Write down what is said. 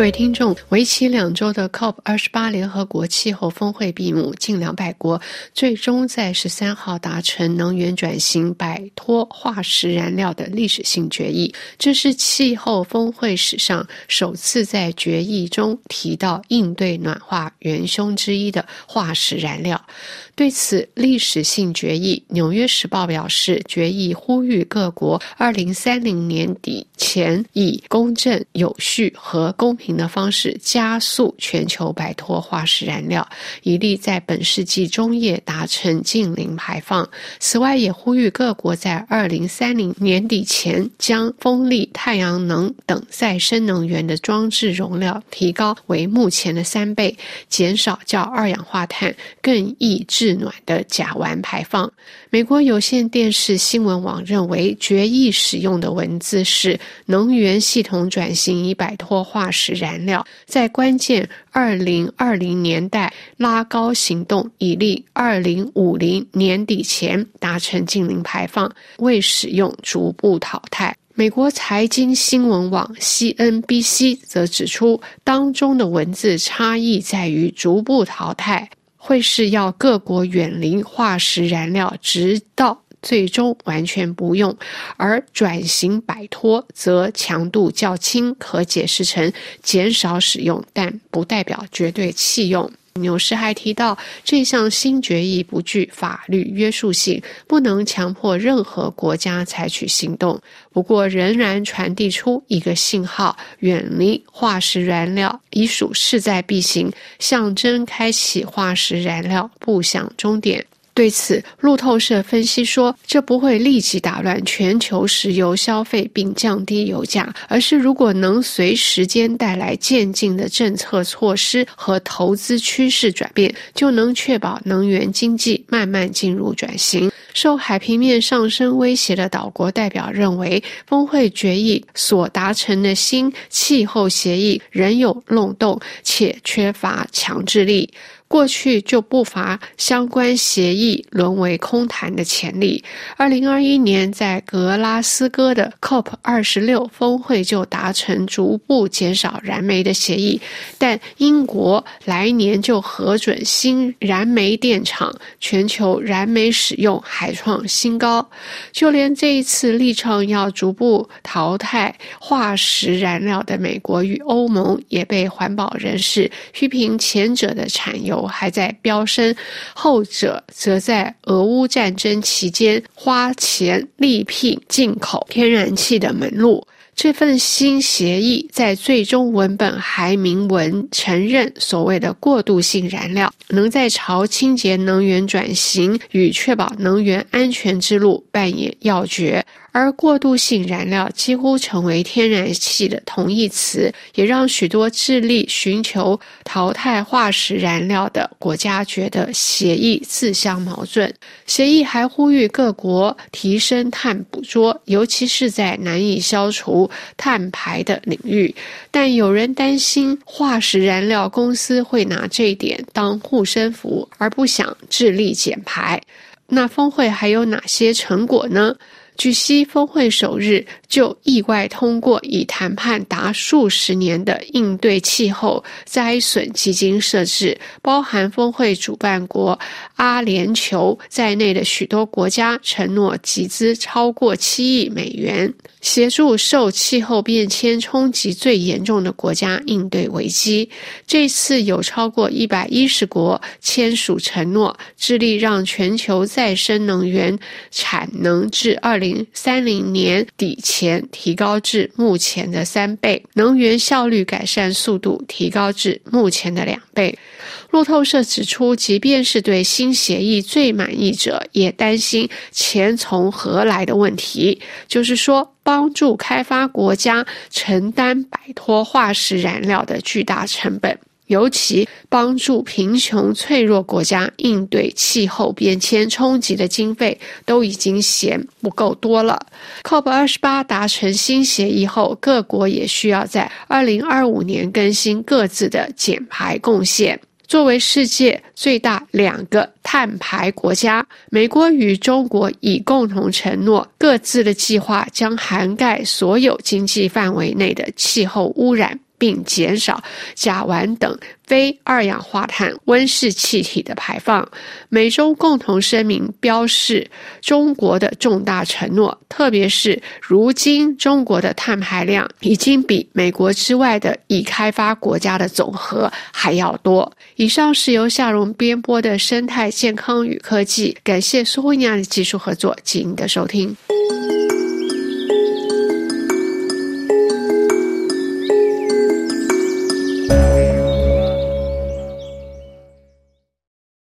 各位听众，为期两周的 COP 二十八联合国气候峰会闭幕，近两百国最终在十三号达成能源转型、摆脱化石燃料的历史性决议。这是气候峰会史上首次在决议中提到应对暖化元凶之一的化石燃料。对此历史性决议，《纽约时报》表示，决议呼吁各国二零三零年底前以公正、有序和公平的方式加速全球摆脱化石燃料，以利在本世纪中叶达成净零排放。此外，也呼吁各国在二零三零年底前将风力、太阳能等再生能源的装置容量提高为目前的三倍，减少较二氧化碳更易。制暖的甲烷排放。美国有线电视新闻网认为，决议使用的文字是“能源系统转型以摆脱化石燃料，在关键二零二零年代拉高行动，以利二零五零年底前达成净零排放”，未使用逐步淘汰。美国财经新闻网 CNBC 则指出，当中的文字差异在于逐步淘汰。会是要各国远离化石燃料，直到最终完全不用；而转型摆脱则强度较轻，可解释成减少使用，但不代表绝对弃用。纽斯还提到，这项新决议不具法律约束性，不能强迫任何国家采取行动。不过，仍然传递出一个信号：远离化石燃料已属势在必行，象征开启化石燃料步向终点。对此，路透社分析说，这不会立即打乱全球石油消费并降低油价，而是如果能随时间带来渐进的政策措施和投资趋势转变，就能确保能源经济慢慢进入转型。受海平面上升威胁的岛国代表认为，峰会决议所达成的新气候协议仍有漏洞，且缺乏强制力。过去就不乏相关协议沦为空谈的潜力。二零二一年在格拉斯哥的 COP 二十六峰会就达成逐步减少燃煤的协议，但英国来年就核准新燃煤电厂，全球燃煤使用还创新高。就连这一次力倡要逐步淘汰化石燃料的美国与欧盟，也被环保人士批评前者的产油。还在飙升，后者则在俄乌战争期间花钱力聘进口天然气的门路。这份新协议在最终文本还明文承认，所谓的过渡性燃料能在朝清洁能源转型与确保能源安全之路扮演要诀。而过渡性燃料几乎成为天然气的同义词，也让许多致力寻求淘汰化石燃料的国家觉得协议自相矛盾。协议还呼吁各国提升碳捕捉，尤其是在难以消除碳排的领域。但有人担心化石燃料公司会拿这一点当护身符，而不想致力减排。那峰会还有哪些成果呢？据悉，峰会首日就意外通过已谈判达数十年的应对气候灾损基金设置，包含峰会主办国阿联酋在内的许多国家承诺集资超过七亿美元。协助受气候变迁冲击最严重的国家应对危机。这次有超过一百一十国签署承诺，致力让全球再生能源产能至二零三零年底前提高至目前的三倍，能源效率改善速度提高至目前的两倍。路透社指出，即便是对新协议最满意者，也担心钱从何来的问题。就是说，帮助开发国家承担摆脱化石燃料的巨大成本，尤其帮助贫穷脆弱国家应对气候变迁冲击的经费，都已经嫌不够多了。COP 二十八达成新协议后，各国也需要在二零二五年更新各自的减排贡献。作为世界最大两个碳排国家，美国与中国已共同承诺，各自的计划将涵盖所有经济范围内的气候污染。并减少甲烷等非二氧化碳温室气体的排放。美中共同声明标示中国的重大承诺，特别是如今中国的碳排量已经比美国之外的已开发国家的总和还要多。以上是由夏荣编播的生态健康与科技，感谢苏慧亚的技术合作及您的收听。